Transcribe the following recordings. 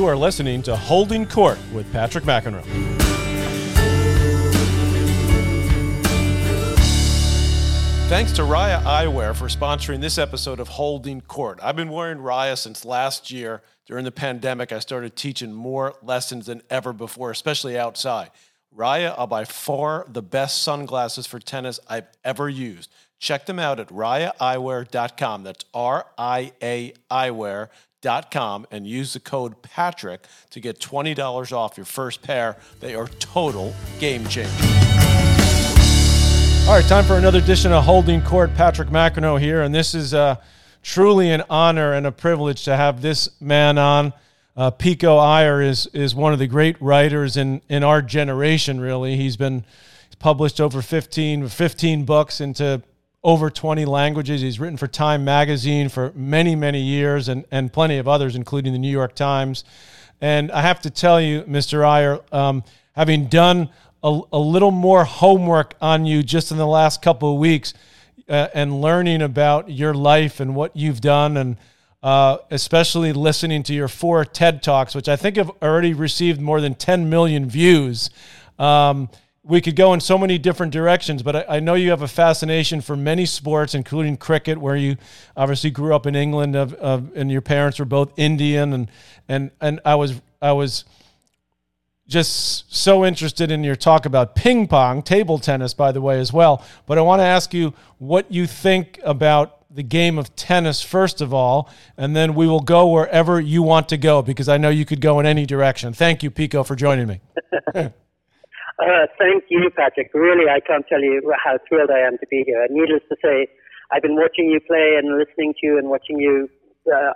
You are listening to Holding Court with Patrick McEnroe. Thanks to Ria Eyewear for sponsoring this episode of Holding Court. I've been wearing Ria since last year. During the pandemic, I started teaching more lessons than ever before, especially outside. Ria are by far the best sunglasses for tennis I've ever used. Check them out at riaeyewear.com. That's R I A eyewear.com and use the code Patrick to get $20 off your first pair. They are total game changers. All right, time for another edition of Holding Court. Patrick McEnroe here, and this is uh, truly an honor and a privilege to have this man on. Uh, Pico Iyer is is one of the great writers in in our generation. Really, he's been he's published over 15, 15 books into over 20 languages. He's written for Time Magazine for many, many years and, and plenty of others, including the New York Times. And I have to tell you, Mr. Iyer, um, having done a, a little more homework on you just in the last couple of weeks uh, and learning about your life and what you've done and uh, especially listening to your four TED Talks, which I think have already received more than 10 million views. Um, we could go in so many different directions, but I, I, know you have a fascination for many sports, including cricket, where you obviously grew up in England, of, of, and your parents were both Indian, and and and I was I was just so interested in your talk about ping pong, table tennis, by the way, as well. But I want to ask you what you think about the game of tennis, first of all, and then we will go wherever you want to go because I know you could go in any direction. Thank you, Pico, for joining me. uh, thank you, Patrick. Really, I can't tell you how thrilled I am to be here. needless to say, I've been watching you play and listening to you and watching you uh,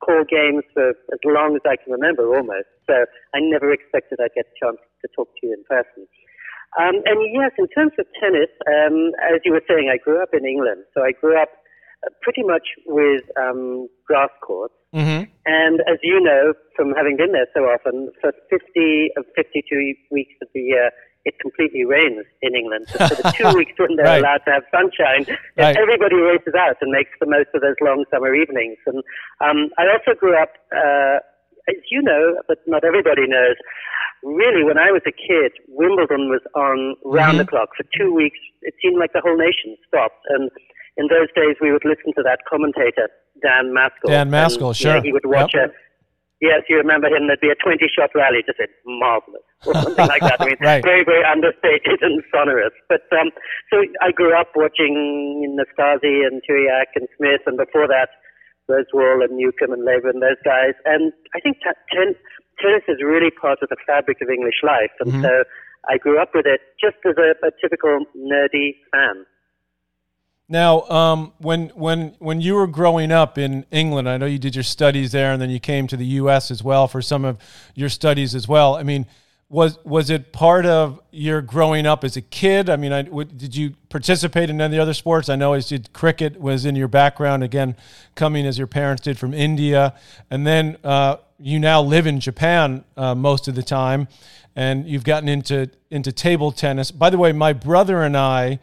call games for as long as I can remember, almost. So I never expected I'd get a chance to talk to you in person. Um, and yes, in terms of tennis, um, as you were saying, I grew up in England, so I grew up pretty much with um, grass courts. Mm-hmm. And as you know, from having been there so often, for 50 of 52 weeks of the year, it completely rains in England. So for the two weeks when they're right. allowed to have sunshine, right. everybody races out and makes the most of those long summer evenings. And um, I also grew up, uh, as you know, but not everybody knows. Really, when I was a kid, Wimbledon was on round mm-hmm. the clock for two weeks. It seemed like the whole nation stopped. And in those days, we would listen to that commentator, Dan Maskell. Dan Maskell, and, sure. You know, he would watch yep. a Yes, you remember him. There'd be a 20 shot rally, just said marvelous, or something like that. I mean, right. very, very understated and sonorous. But um, so I grew up watching Nastase and Tiriac and Smith, and before that, Rosewall and Newcombe and Laver and those guys. And I think t- ten- tennis is really part of the fabric of English life. And mm-hmm. so I grew up with it just as a, a typical nerdy fan. Now, um, when when when you were growing up in England, I know you did your studies there, and then you came to the U.S. as well for some of your studies as well. I mean, was was it part of your growing up as a kid? I mean, I, did you participate in any other sports? I know as did cricket was in your background again, coming as your parents did from India, and then uh, you now live in Japan uh, most of the time, and you've gotten into into table tennis. By the way, my brother and I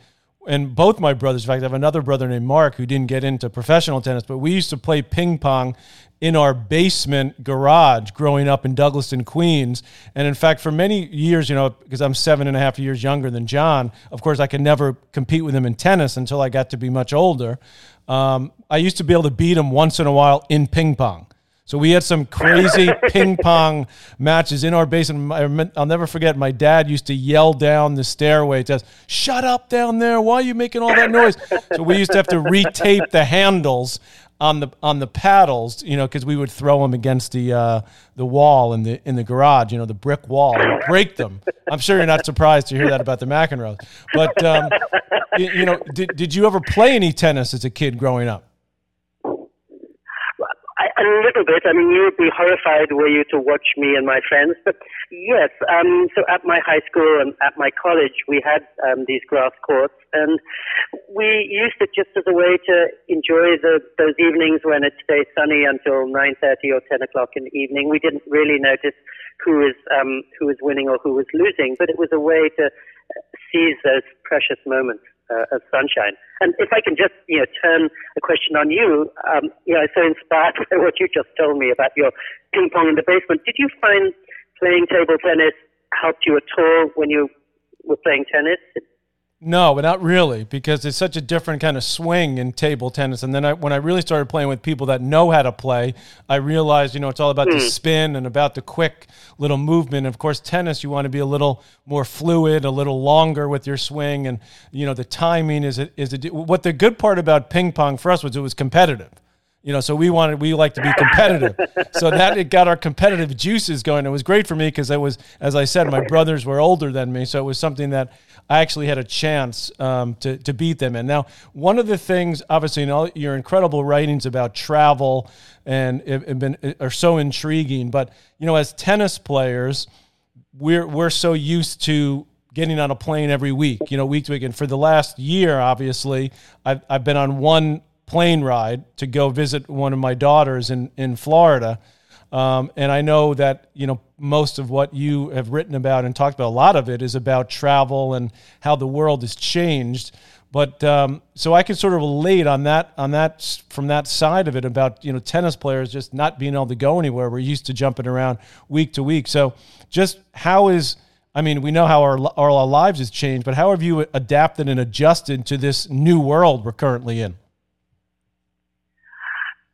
and both my brothers, in fact, I have another brother named Mark who didn't get into professional tennis, but we used to play ping pong in our basement garage growing up in Douglaston, Queens. And in fact, for many years, you know, because I'm seven and a half years younger than John, of course, I could never compete with him in tennis until I got to be much older. Um, I used to be able to beat him once in a while in ping pong. So we had some crazy ping pong matches in our basement. I'll never forget. My dad used to yell down the stairway to us, "Shut up down there! Why are you making all that noise?" so we used to have to retape the handles on the on the paddles, you know, because we would throw them against the uh, the wall in the in the garage, you know, the brick wall, and break them. I'm sure you're not surprised to hear that about the McEnroes. But um, you, you know, did did you ever play any tennis as a kid growing up? Little bit. I mean, you would be horrified were you to watch me and my friends. But yes, um, so at my high school and at my college, we had um, these grass courts, and we used it just as a way to enjoy the, those evenings when it stayed sunny until 9:30 or 10 o'clock in the evening. We didn't really notice who was um, who was winning or who was losing, but it was a way to seize those precious moments uh, of sunshine. And if I can just, you know, turn a question on you, um, you know, so inspired by what you just told me about your ping pong in the basement. Did you find playing table tennis helped you at all when you were playing tennis? No, but not really, because it's such a different kind of swing in table tennis. And then I, when I really started playing with people that know how to play, I realized, you know, it's all about mm. the hmm. spin and about the quick little movement. Of course, tennis, you want to be a little more fluid, a little longer with your swing, and you know, the timing is it is it. What the good part about ping pong for us was it was competitive. You know, so we wanted we like to be competitive. so that it got our competitive juices going. It was great for me because it was, as I said, my brothers were older than me, so it was something that I actually had a chance um, to, to beat them. And now, one of the things, obviously, in all your incredible writings about travel and it, have been are so intriguing. But you know, as tennis players, we're we're so used to getting on a plane every week, you know, week to week. And for the last year, obviously, I've, I've been on one plane ride to go visit one of my daughters in, in Florida. Um, and I know that you know most of what you have written about and talked about. A lot of it is about travel and how the world has changed. But um, so I can sort of relate on that on that from that side of it about you know tennis players just not being able to go anywhere. We're used to jumping around week to week. So just how is I mean we know how our our lives has changed, but how have you adapted and adjusted to this new world we're currently in?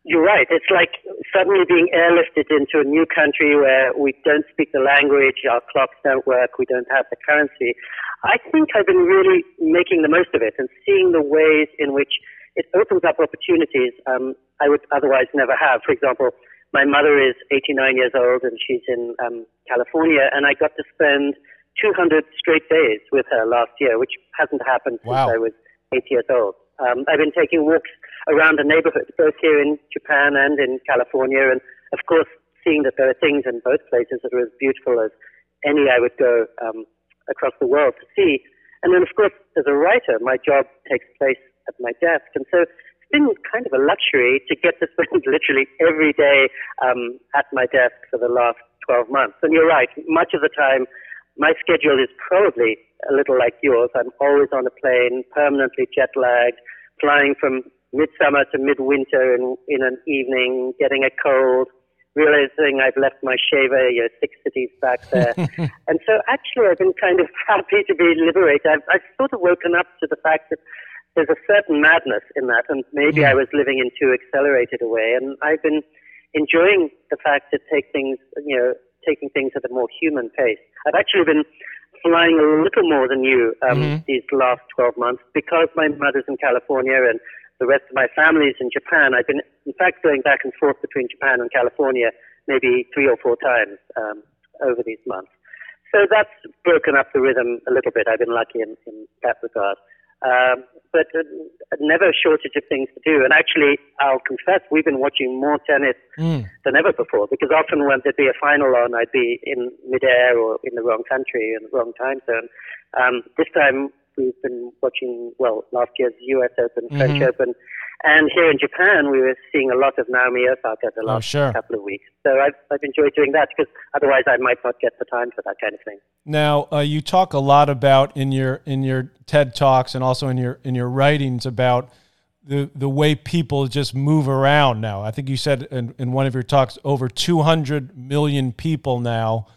You're right. It's like suddenly being airlifted into a new country where we don't speak the language, our clocks don't work, we don't have the currency. I think I've been really making the most of it and seeing the ways in which it opens up opportunities um, I would otherwise never have. For example, my mother is 89 years old and she's in um, California, and I got to spend 200 straight days with her last year, which hasn't happened since. I was eight years old. Um, I've been taking walks around the neighborhood, both here in Japan and in California, and of course, seeing that there are things in both places that are as beautiful as any I would go um, across the world to see. And then, of course, as a writer, my job takes place at my desk, and so it's been kind of a luxury to get to spend literally every day um, at my desk for the last 12 months. And you're right, much of the time, my schedule is probably a little like yours. I'm always on a plane, permanently jet lagged, flying from midsummer to midwinter in, in an evening, getting a cold, realizing I've left my shaver, you know, six cities back there. and so actually I've been kind of happy to be liberated. I've, I've sort of woken up to the fact that there's a certain madness in that, and maybe mm. I was living in too accelerated a way. And I've been enjoying the fact to take things, you know, taking things at a more human pace. I've actually been flying a little more than you um, mm-hmm. these last 12 months because my mother's in California and the rest of my family is in Japan. I've been, in fact, going back and forth between Japan and California maybe three or four times um, over these months. So that's broken up the rhythm a little bit. I've been lucky in, in that regard. Um, but uh, never a shortage of things to do. And actually, I'll confess, we've been watching more tennis mm. than ever before because often when there'd be a final on, I'd be in midair or in the wrong country in the wrong time zone. Um, this time, we've been watching, well, last year's US Open, mm-hmm. French Open. And here in Japan, we were seeing a lot of Naomi Osaka the oh, last oh, sure. couple of weeks. So I've, I've enjoyed doing that because otherwise I might not get the time for that kind of thing. Now, uh, you talk a lot about in your in your TED talks and also in your in your writings about the the way people just move around now. I think you said in, in one of your talks over 200 million people now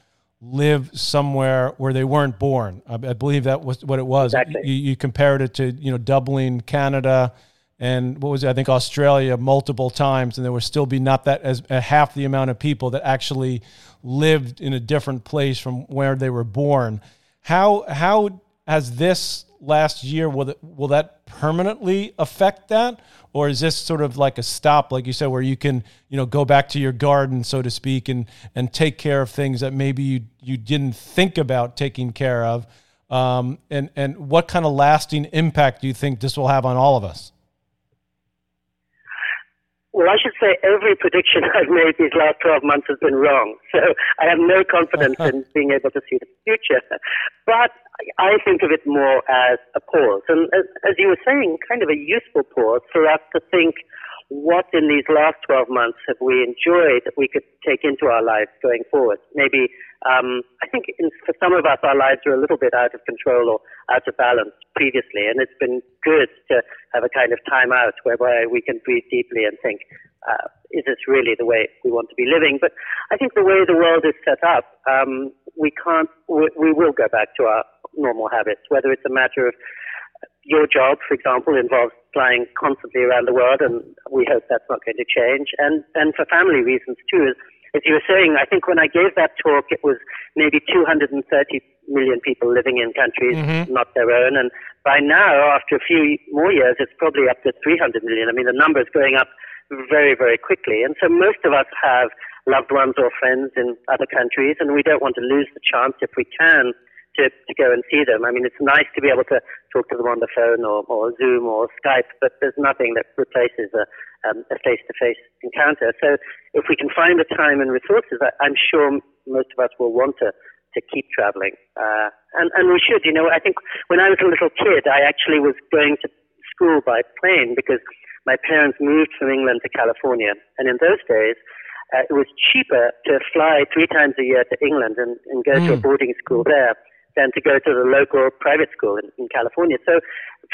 live somewhere where they weren't born. I, I believe that was what it was. Exactly. You, you, compared it to you know doubling Canada and what was it? I think Australia multiple times, and there would still be not that as uh, half the amount of people that actually lived in a different place from where they were born. How how has this last year will that will that permanently affect that or is this sort of like a stop like you said where you can you know go back to your garden so to speak and and take care of things that maybe you you didn't think about taking care of um, and and what kind of lasting impact do you think this will have on all of us well, I should say every prediction I've made these last 12 months has been wrong. So I have no confidence in being able to see the future. But I think of it more as a pause. And as, as you were saying, kind of a useful pause for us to think, what in these last 12 months have we enjoyed that we could take into our lives going forward? Maybe, um, I think in, for some of us, our lives are a little bit out of control or out of balance previously, and it's been good to have a kind of time out whereby we can breathe deeply and think, uh, is this really the way we want to be living? But I think the way the world is set up, um, we can't, we, we will go back to our normal habits, whether it's a matter of your job, for example, involves flying constantly around the world, and we hope that's not going to change. And and for family reasons too, as, as you were saying, I think when I gave that talk, it was maybe 230 million people living in countries mm-hmm. not their own, and by now, after a few more years, it's probably up to 300 million. I mean, the number is going up very, very quickly, and so most of us have loved ones or friends in other countries, and we don't want to lose the chance if we can to, to go and see them. I mean, it's nice to be able to talk to them on the phone or, or Zoom or Skype, but there's nothing that replaces a, um, a face-to-face encounter. So if we can find the time and resources, I, I'm sure most of us will want to, to keep traveling. Uh, and, and we should, you know, I think when I was a little kid, I actually was going to school by plane because my parents moved from England to California. And in those days, uh, it was cheaper to fly three times a year to England and, and go mm. to a mm. boarding school there than to go to the local private school in, in California. So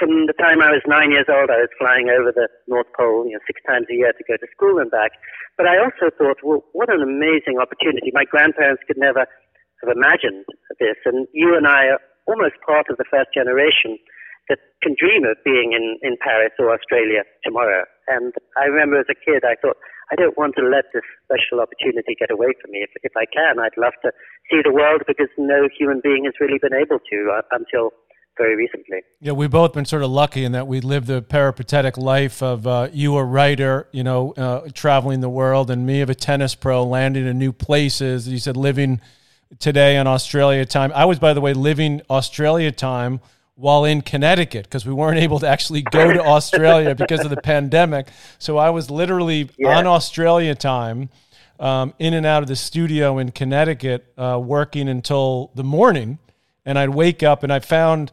from the time I was nine years old, I was flying over the North Pole, you know, six times a year to go to school and back. But I also thought, well, what an amazing opportunity. My grandparents could never have imagined this. And you and I are almost part of the first generation that can dream of being in, in Paris or Australia tomorrow. And I remember as a kid, I thought, I don't want to let this special opportunity get away from me. If, if I can, I'd love to see the world because no human being has really been able to uh, until very recently. Yeah, we've both been sort of lucky in that we lived the peripatetic life of uh, you, a writer, you know, uh, traveling the world, and me, of a tennis pro, landing in new places. You said living today in Australia time. I was, by the way, living Australia time while in Connecticut because we weren't able to actually go to Australia because of the pandemic. So I was literally yeah. on Australia time, um, in and out of the studio in Connecticut, uh, working until the morning. And I'd wake up and I found,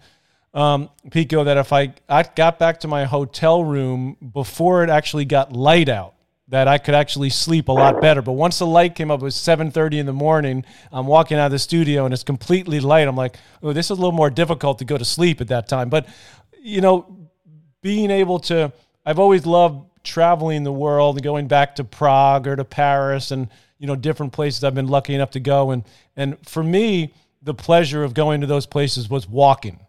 um, Pico, that if I, I got back to my hotel room before it actually got light out, that I could actually sleep a lot better. But once the light came up, it was 7:30 in the morning. I'm walking out of the studio and it's completely light. I'm like, oh, this is a little more difficult to go to sleep at that time. But you know, being able to, I've always loved traveling the world and going back to Prague or to Paris and you know different places I've been lucky enough to go. And and for me, the pleasure of going to those places was walking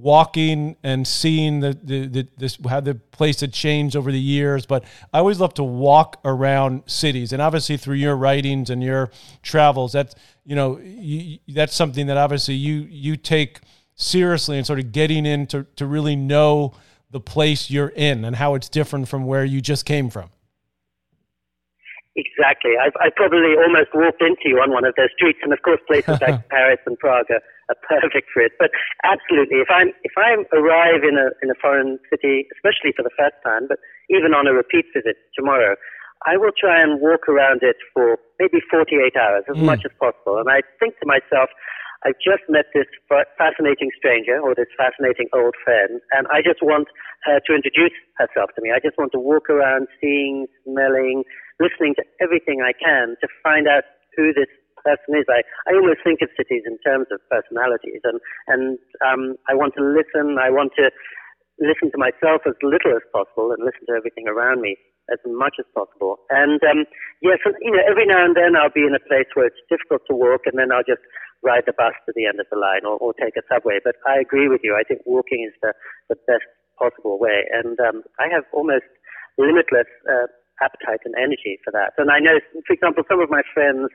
walking and seeing the, the, the, this how the place had changed over the years but i always love to walk around cities and obviously through your writings and your travels that's you know you, that's something that obviously you you take seriously and sort of getting in to, to really know the place you're in and how it's different from where you just came from Exactly. I've, I probably almost walked into you on one of those streets, and of course, places like Paris and Prague are, are perfect for it. But absolutely, if I'm if I arrive in a in a foreign city, especially for the first time, but even on a repeat visit tomorrow, I will try and walk around it for maybe 48 hours, as mm. much as possible. And I think to myself, I've just met this fascinating stranger or this fascinating old friend, and I just want her to introduce herself to me. I just want to walk around seeing, smelling, listening to everything I can to find out who this person is. I, I almost think of cities in terms of personalities, and and um, I want to listen. I want to listen to myself as little as possible, and listen to everything around me as much as possible. And um, yes, you know, every now and then I'll be in a place where it's difficult to walk, and then I'll just ride the bus to the end of the line or, or take a subway. But I agree with you. I think walking is the the best possible way, and um, I have almost limitless uh, appetite and energy for that. And I know, for example, some of my friends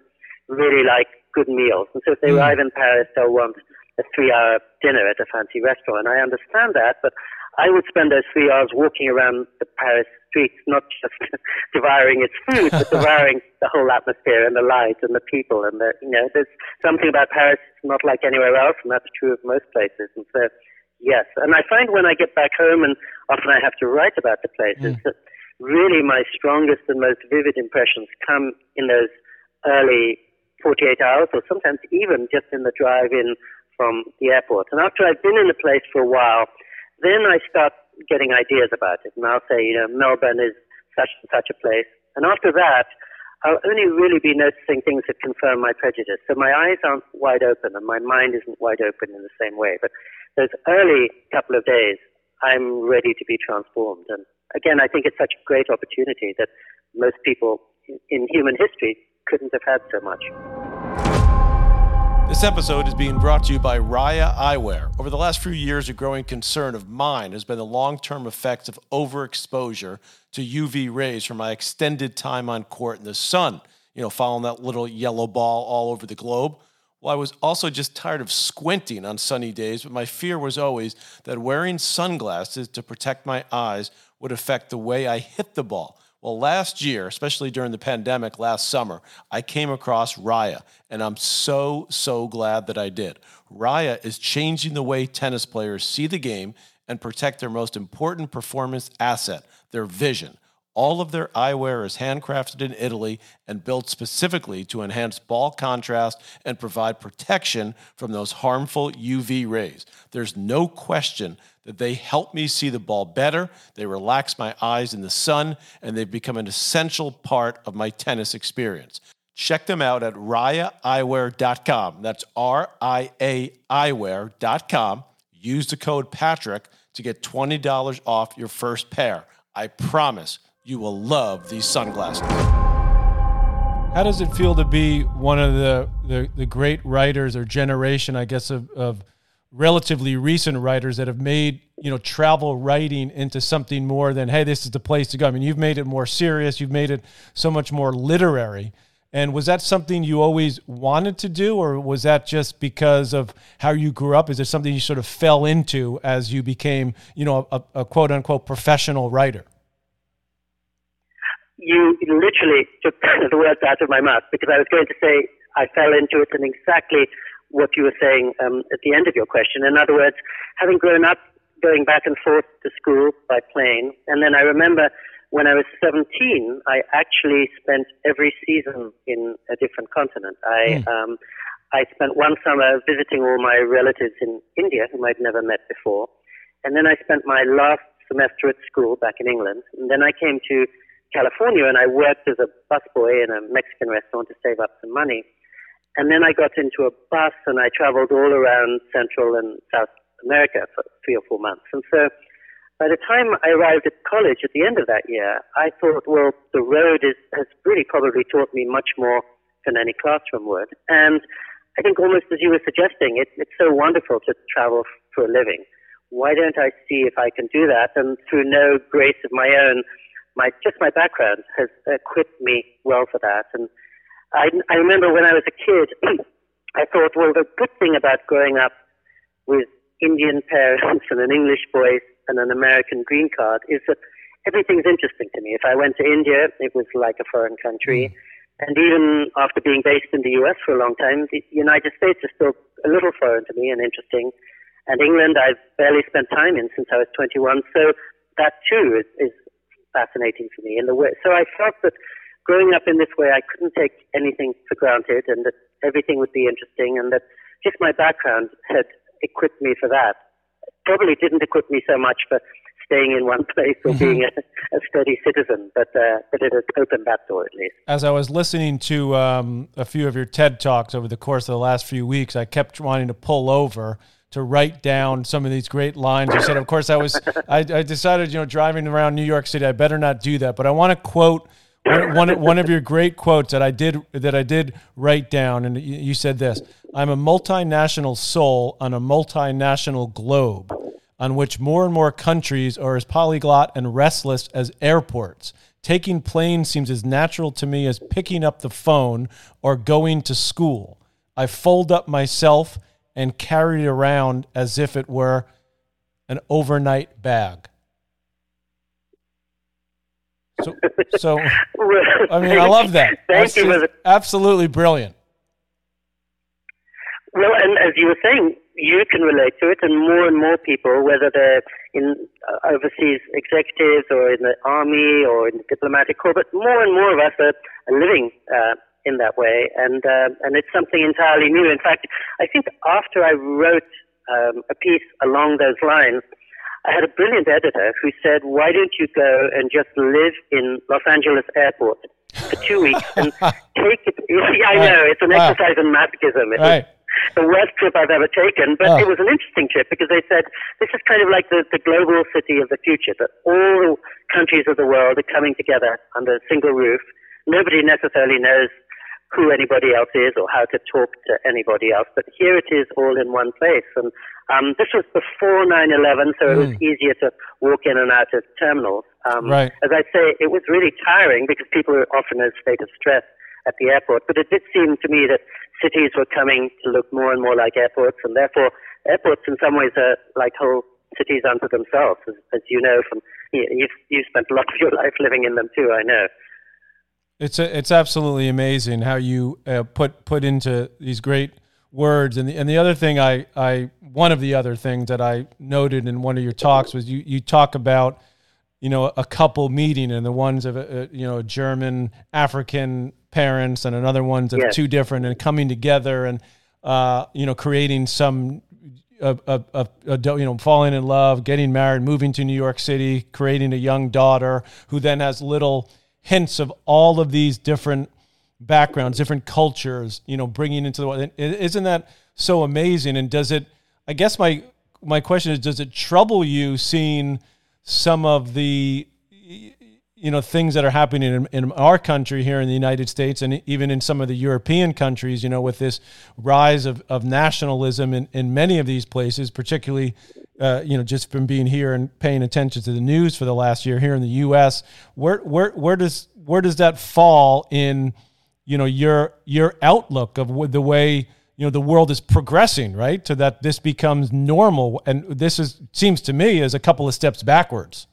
really like good meals. And so if they mm. arrive in Paris, they'll want a three hour dinner at a fancy restaurant. And I understand that, but I would spend those three hours walking around the Paris streets, not just devouring its food, but devouring the whole atmosphere and the light and the people. And the, you know, there's something about Paris that's not like anywhere else, and that's true of most places. And so, yes. And I find when I get back home, and often I have to write about the places, mm. that really my strongest and most vivid impressions come in those early 48 hours or sometimes even just in the drive in from the airport. And after I've been in the place for a while, then I start getting ideas about it. And I'll say, you know, Melbourne is such and such a place. And after that, I'll only really be noticing things that confirm my prejudice. So my eyes aren't wide open and my mind isn't wide open in the same way. But those early couple of days, I'm ready to be transformed. And again, I think it's such a great opportunity that most people in human history couldn't have had so much. This episode is being brought to you by Ria Eyewear. Over the last few years, a growing concern of mine has been the long term effects of overexposure to UV rays from my extended time on court in the sun, you know, following that little yellow ball all over the globe. Well, I was also just tired of squinting on sunny days, but my fear was always that wearing sunglasses to protect my eyes would affect the way I hit the ball. Well, last year, especially during the pandemic last summer, I came across Ria, and I'm so, so glad that I did. Ria is changing the way tennis players see the game and protect their most important performance asset, their vision. All of their eyewear is handcrafted in Italy and built specifically to enhance ball contrast and provide protection from those harmful UV rays. There's no question that they help me see the ball better, they relax my eyes in the sun, and they've become an essential part of my tennis experience. Check them out at riaeyewear.com. That's R I A eyewear.com. Use the code Patrick to get $20 off your first pair. I promise you will love these sunglasses. How does it feel to be one of the, the, the great writers or generation, I guess, of, of relatively recent writers that have made you know travel writing into something more than hey this is the place to go? I mean you've made it more serious. You've made it so much more literary. And was that something you always wanted to do or was that just because of how you grew up? Is it something you sort of fell into as you became you know a, a quote unquote professional writer you literally took the words out of my mouth because i was going to say i fell into it and exactly what you were saying um, at the end of your question. In other words, having grown up going back and forth to school by plane, and then I remember when I was 17, I actually spent every season in a different continent. I mm. um, I spent one summer visiting all my relatives in India, whom I'd never met before, and then I spent my last semester at school back in England, and then I came to California and I worked as a busboy in a Mexican restaurant to save up some money. And then I got into a bus and I traveled all around Central and South America for three or four months. And so by the time I arrived at college at the end of that year, I thought, well, the road is, has really probably taught me much more than any classroom would. And I think almost as you were suggesting, it, it's so wonderful to travel for a living. Why don't I see if I can do that? And through no grace of my own, my just my background has equipped me well for that. And I, I remember when I was a kid, I thought, well, the good thing about growing up with Indian parents and an English voice and an American green card is that everything's interesting to me. If I went to India, it was like a foreign country. Mm. And even after being based in the US for a long time, the United States is still a little foreign to me and interesting. And England, I've barely spent time in since I was 21. So that too is, is fascinating for me in the way. So I felt that growing up in this way, I couldn't take anything for granted and that everything would be interesting and that just my background had equipped me for that. Probably didn't equip me so much for staying in one place or mm-hmm. being a, a, steady citizen, but uh, but it has opened that door at least. As I was listening to um, a few of your TED talks over the course of the last few weeks, I kept wanting to pull over to write down some of these great lines. You said, of course, I was I, I decided, you know, driving around New York City, I better not do that, but I want to quote one, one, of your great quotes that I did that I did write down, and you said this: "I'm a multinational soul on a multinational globe, on which more and more countries are as polyglot and restless as airports. Taking planes seems as natural to me as picking up the phone or going to school. I fold up myself and carried it around as if it were an overnight bag." So, so I mean, I love that. Thank That's you. absolutely brilliant. Well, and as you were saying, you can relate to it, and more and more people, whether they're in uh, overseas executives or in the army or in the diplomatic corps, but more and more of us are, are living uh, in that way, and uh, and it's something entirely new. In fact, I think after I wrote um, a piece along those lines, I had a brilliant editor who said, "Why don't you go and just live in Los Angeles Airport for two weeks and take it?" Yeah, I know it's an wow. exercise in masochism. It right. the worst trip I've ever taken, but oh. it was an interesting trip because they said this is kind of like the, the global city of the future, that all countries of the world are coming together under a single roof. Nobody necessarily knows who anybody else is or how to talk to anybody else. But here it is all in one place. And um, this was before 9-11, so mm. it was hmm. easier to walk in and out of terminals. Um, right. As I say, it was really tiring because people were often in a state of stress at the airport. But it did seem to me that cities were coming to look more and more like airports, and therefore airports in some ways are like whole cities unto themselves, as, as you know from you've you've spent a lot of your life living in them too. I know. It's a, it's absolutely amazing how you uh, put put into these great words and the, and the other thing I, I one of the other things that I noted in one of your talks was you, you talk about you know a couple meeting and the ones of uh, you know German African parents and another ones of yes. two different and coming together and uh, you know creating some a, a, a, you know falling in love getting married moving to New York City creating a young daughter who then has little hints of all of these different backgrounds, different cultures, you know, bringing into the world. Isn't that so amazing? And does it, I guess my, my question is, does it trouble you seeing some of the, you know, things that are happening in, in our country here in the United States and even in some of the European countries, you know, with this rise of, of nationalism in, in many of these places, particularly uh, you know, just from being here and paying attention to the news for the last year here in the U.S. Where where where does where does that fall in, you know, your your outlook of the way you know the world is progressing, right? To that this becomes normal, and this is seems to me as a couple of steps backwards.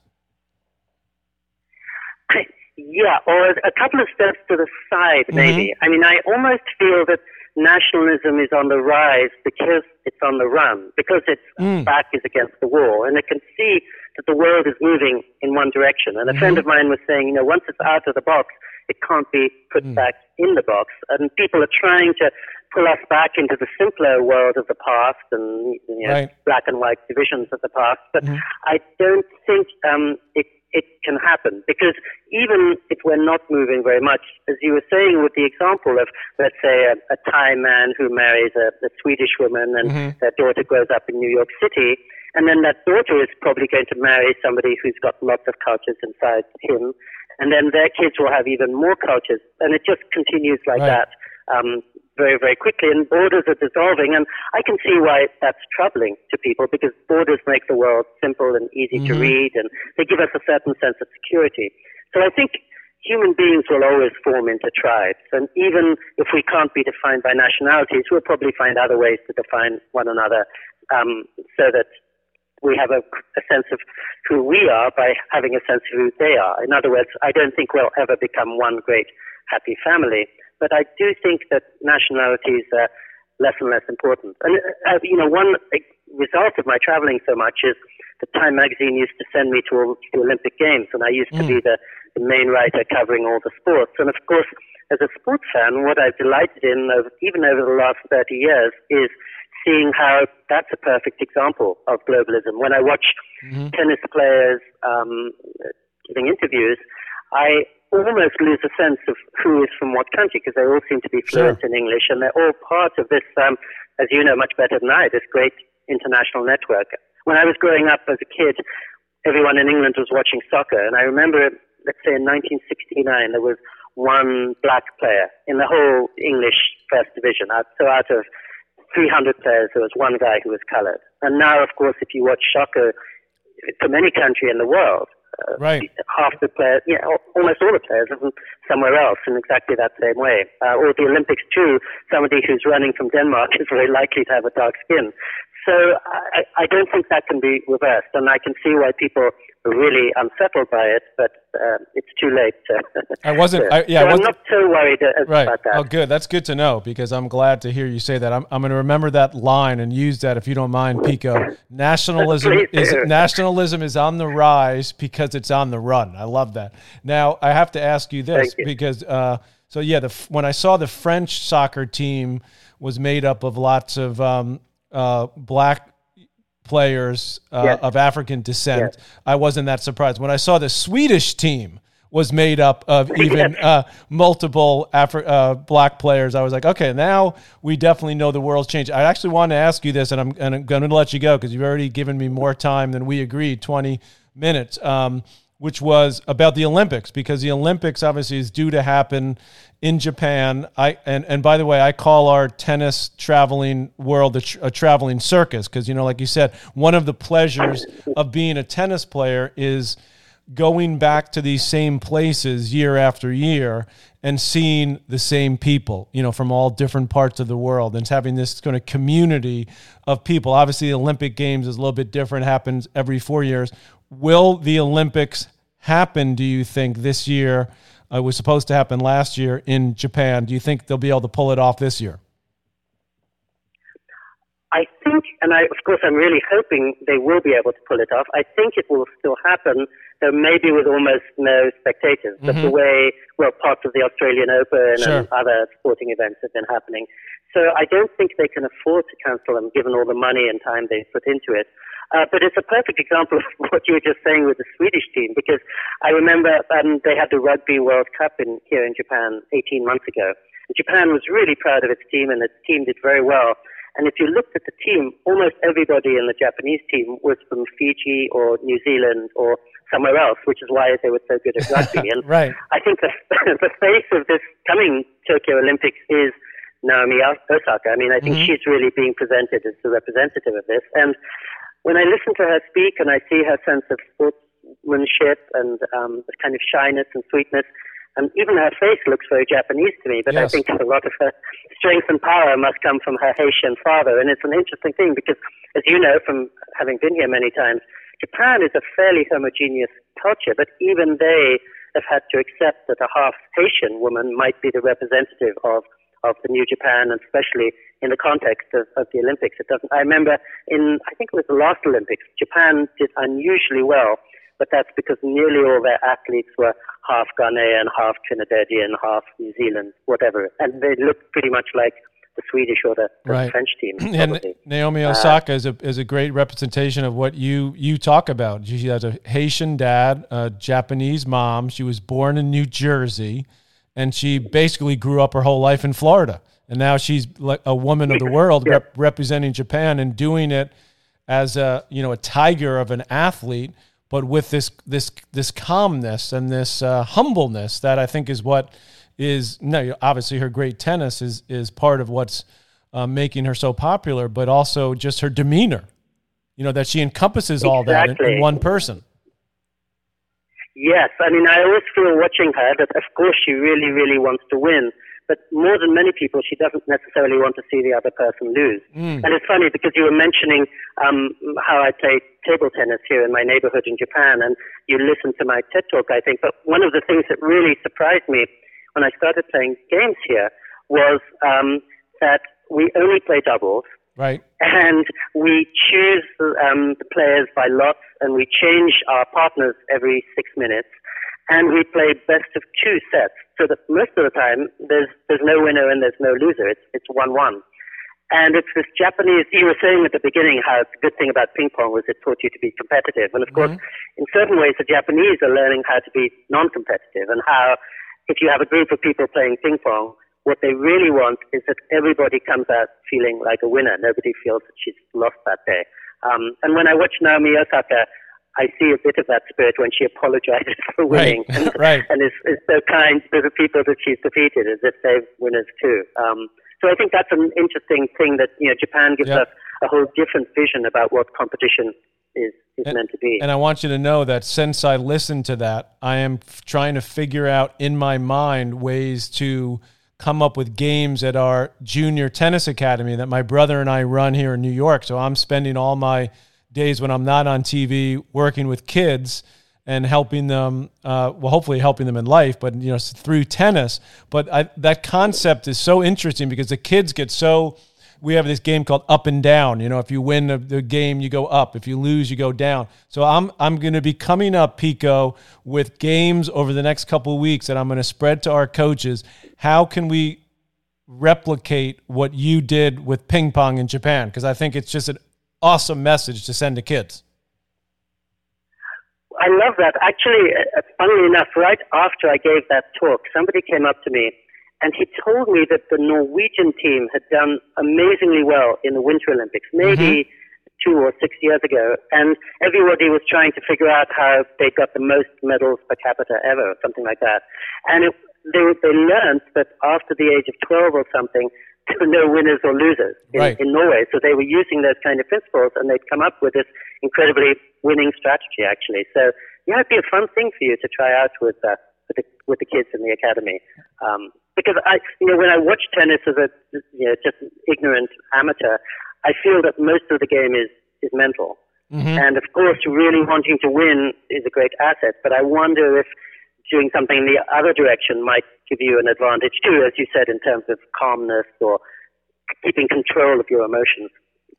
Yeah, or a couple of steps to the side, maybe. Mm-hmm. I mean, I almost feel that nationalism is on the rise because it's on the run, because its mm. back is against the wall, and it can see that the world is moving in one direction. And a mm-hmm. friend of mine was saying, you know, once it's out of the box, it can't be put mm. back in the box. And people are trying to pull us back into the simpler world of the past and you know, right. black and white divisions of the past. But mm-hmm. I don't think um, it it can happen because even if we're not moving very much, as you were saying with the example of, let's say, a, a Thai man who marries a, a Swedish woman and mm-hmm. their daughter grows up in New York City, and then that daughter is probably going to marry somebody who's got lots of cultures inside him, and then their kids will have even more cultures, and it just continues like right. that. Um, very, very quickly, and borders are dissolving. And I can see why that's troubling to people because borders make the world simple and easy mm-hmm. to read, and they give us a certain sense of security. So I think human beings will always form into tribes, and even if we can't be defined by nationalities, we'll probably find other ways to define one another um, so that we have a, a, sense of who we are by having a sense of who they are. In other words, I don't think we'll ever become one great happy family. But I do think that nationalities are less and less important. And, uh, you know, one result of my traveling so much is that Time magazine used to send me to all the Olympic Games, and I used mm. to be mm. the, the main writer covering all the sports. And of course, as a sports fan, what I've delighted in, over, even over the last 30 years, is seeing how that's a perfect example of globalism. When I watch mm-hmm. tennis players um, giving interviews, I almost lose a sense of who is from what country because they all seem to be fluent sure. in English and they're all part of this, um, as you know much better than I, this great international network. When I was growing up as a kid, everyone in England was watching soccer, and I remember, let's say in 1969, there was one black player in the whole English First Division. So out of 300 players, there was one guy who was colored. And now, of course, if you watch soccer from any country in the world, uh, right. half the players, yeah, almost all the players are from somewhere else in exactly that same way. Uh, or the Olympics too, somebody who's running from Denmark is very likely to have a dark skin. So I, I don't think that can be reversed, and I can see why people really unsettled by it, but uh, it's too late. I wasn't. I, yeah, so I wasn't, I'm not so worried right. about that. Oh, good. That's good to know because I'm glad to hear you say that. I'm, I'm going to remember that line and use that if you don't mind, Pico. Nationalism is nationalism is on the rise because it's on the run. I love that. Now I have to ask you this you. because uh, so yeah, the when I saw the French soccer team was made up of lots of um, uh, black players uh, yes. of African descent, yes. I wasn't that surprised. When I saw the Swedish team was made up of even uh, multiple Afri- uh, black players, I was like, okay, now we definitely know the world's changed. I actually want to ask you this, and I'm, and I'm going to let you go because you've already given me more time than we agreed 20 minutes. Um, which was about the Olympics because the Olympics obviously is due to happen in Japan. I and and by the way, I call our tennis traveling world a, a traveling circus because you know, like you said, one of the pleasures of being a tennis player is going back to these same places year after year and seeing the same people, you know, from all different parts of the world and having this kind of community of people. Obviously, the Olympic Games is a little bit different, happens every four years. Will the Olympics happen, do you think, this year? Uh, it was supposed to happen last year in Japan. Do you think they'll be able to pull it off this year? I think, and I, of course, I'm really hoping they will be able to pull it off. I think it will still happen, though maybe with almost no spectators. Mm-hmm. But the way, well, parts of the Australian Open sure. and other sporting events have been happening. So I don't think they can afford to cancel them, given all the money and time they've put into it. Uh, but it's a perfect example of what you were just saying with the Swedish team, because I remember um, they had the Rugby World Cup in, here in Japan 18 months ago. And Japan was really proud of its team, and its team did very well. And if you looked at the team, almost everybody in the Japanese team was from Fiji or New Zealand or somewhere else, which is why they were so good at rugby. And right. I think the, the face of this coming Tokyo Olympics is Naomi Osaka. I mean, I think mm-hmm. she's really being presented as the representative of this. And when I listen to her speak and I see her sense of sportsmanship and um, kind of shyness and sweetness, and even her face looks very Japanese to me, but yes. I think a lot of her strength and power must come from her Haitian father. And it's an interesting thing because, as you know from having been here many times, Japan is a fairly homogeneous culture, but even they have had to accept that a half Haitian woman might be the representative of of the new Japan, and especially in the context of, of the Olympics. It doesn't. I remember in I think it was the last Olympics, Japan did unusually well, but that's because nearly all their athletes were half Ghanaian, half Trinidadian, half New Zealand, whatever, and they looked pretty much like the Swedish or the, the right. French team. And Naomi uh, Osaka uh, is a is a great representation of what you you talk about. She has a Haitian dad, a Japanese mom. She was born in New Jersey and she basically grew up her whole life in Florida. And now she's like a woman of the world yeah. rep- representing Japan and doing it as a, you know, a tiger of an athlete, but with this, this, this calmness and this uh, humbleness that I think is what is, no, obviously her great tennis is, is part of what's uh, making her so popular, but also just her demeanor, you know, that she encompasses all that in, in one person. Yes, I mean, I always feel watching her that, of course, she really, really wants to win. But more than many people, she doesn't necessarily want to see the other person lose. Mm. And it's funny because you were mentioning um, how I play table tennis here in my neighborhood in Japan, and you listened to my TED talk, I think. But one of the things that really surprised me when I started playing games here was um, that we only play doubles. Right. And we choose um, the players by lots, and we change our partners every six minutes. And we play best of two sets, so that most of the time there's there's no winner and there's no loser. It's it's one one. And it's this Japanese. You were saying at the beginning how the good thing about ping pong was it taught you to be competitive, and of course, mm-hmm. in certain ways, the Japanese are learning how to be non-competitive, and how if you have a group of people playing ping pong, what they really want is that everybody comes out feeling like a winner. Nobody feels that she's lost that day. Um, and when I watch Naomi Osaka, I see a bit of that spirit when she apologizes for winning right. and, right. and is, is so kind to the people that she's defeated as if they're winners too. Um, so I think that's an interesting thing that you know Japan gives yep. us a whole different vision about what competition is, is and, meant to be. And I want you to know that since I listened to that, I am f- trying to figure out in my mind ways to come up with games at our junior tennis academy that my brother and I run here in New York. So I'm spending all my days when I'm not on TV working with kids and helping them, uh, well, hopefully helping them in life, but you know, through tennis. But I, that concept is so interesting because the kids get so we have this game called up and down. You know, if you win the, game, you go up. If you lose, you go down. So I'm I'm going to be coming up, Pico, with games over the next couple of weeks that I'm going to spread to our coaches. How can we replicate what you did with ping pong in Japan? Because I think it's just an awesome message to send to kids. I love that. Actually, uh, funnily enough, right after I gave that talk, somebody came up to me and he told me that the Norwegian team had done amazingly well in the Winter Olympics, maybe mm-hmm. two or six years ago, and everybody was trying to figure out how they got the most medals per capita ever, or something like that. And it, they, they learned that after the age of 12 or something, there were no winners or losers in, right. in Norway. So they were using those kind of principles, and they'd come up with this incredibly winning strategy, actually. So yeah, it'd be a fun thing for you to try out with uh, with the with the kids in the academy. Um, because I, you know, when I watch tennis as a you know just ignorant amateur, I feel that most of the game is is mental. Mm-hmm. And of course, really wanting to win is a great asset. But I wonder if doing something in the other direction might give you an advantage too, as you said, in terms of calmness or keeping control of your emotions.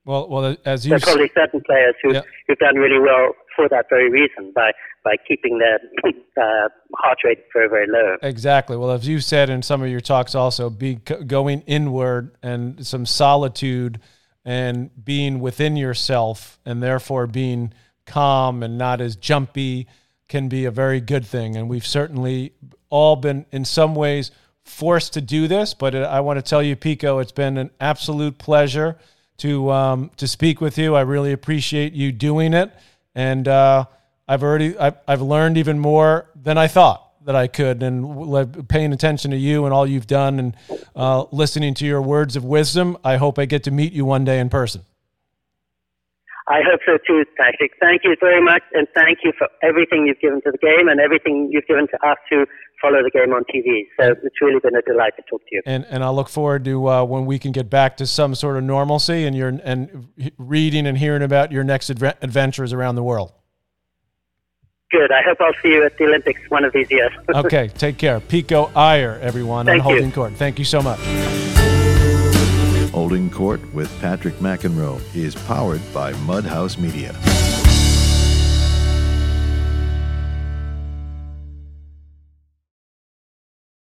Well, well, as you there's probably certain players who yeah. who've done really well for that very reason by by keeping their uh, heart rate very very low. Exactly. Well, as you said in some of your talks, also be going inward and some solitude and being within yourself, and therefore being calm and not as jumpy can be a very good thing. And we've certainly all been in some ways forced to do this. But I want to tell you, Pico, it's been an absolute pleasure to um, to speak with you. I really appreciate you doing it, and uh, I've already I've, I've learned even more than I thought that I could, and paying attention to you and all you've done, and uh, listening to your words of wisdom. I hope I get to meet you one day in person. I hope so too, Patrick. Thank you very much, and thank you for everything you've given to the game and everything you've given to us who follow the game on TV. So it's really been a delight to talk to you. And and I look forward to uh, when we can get back to some sort of normalcy and you're and reading and hearing about your next adve- adventures around the world. Good. I hope I'll see you at the Olympics one of these years. okay. Take care. Pico Iyer, everyone, Thank on Holding you. Court. Thank you so much. Holding Court with Patrick McEnroe is powered by Mudhouse Media.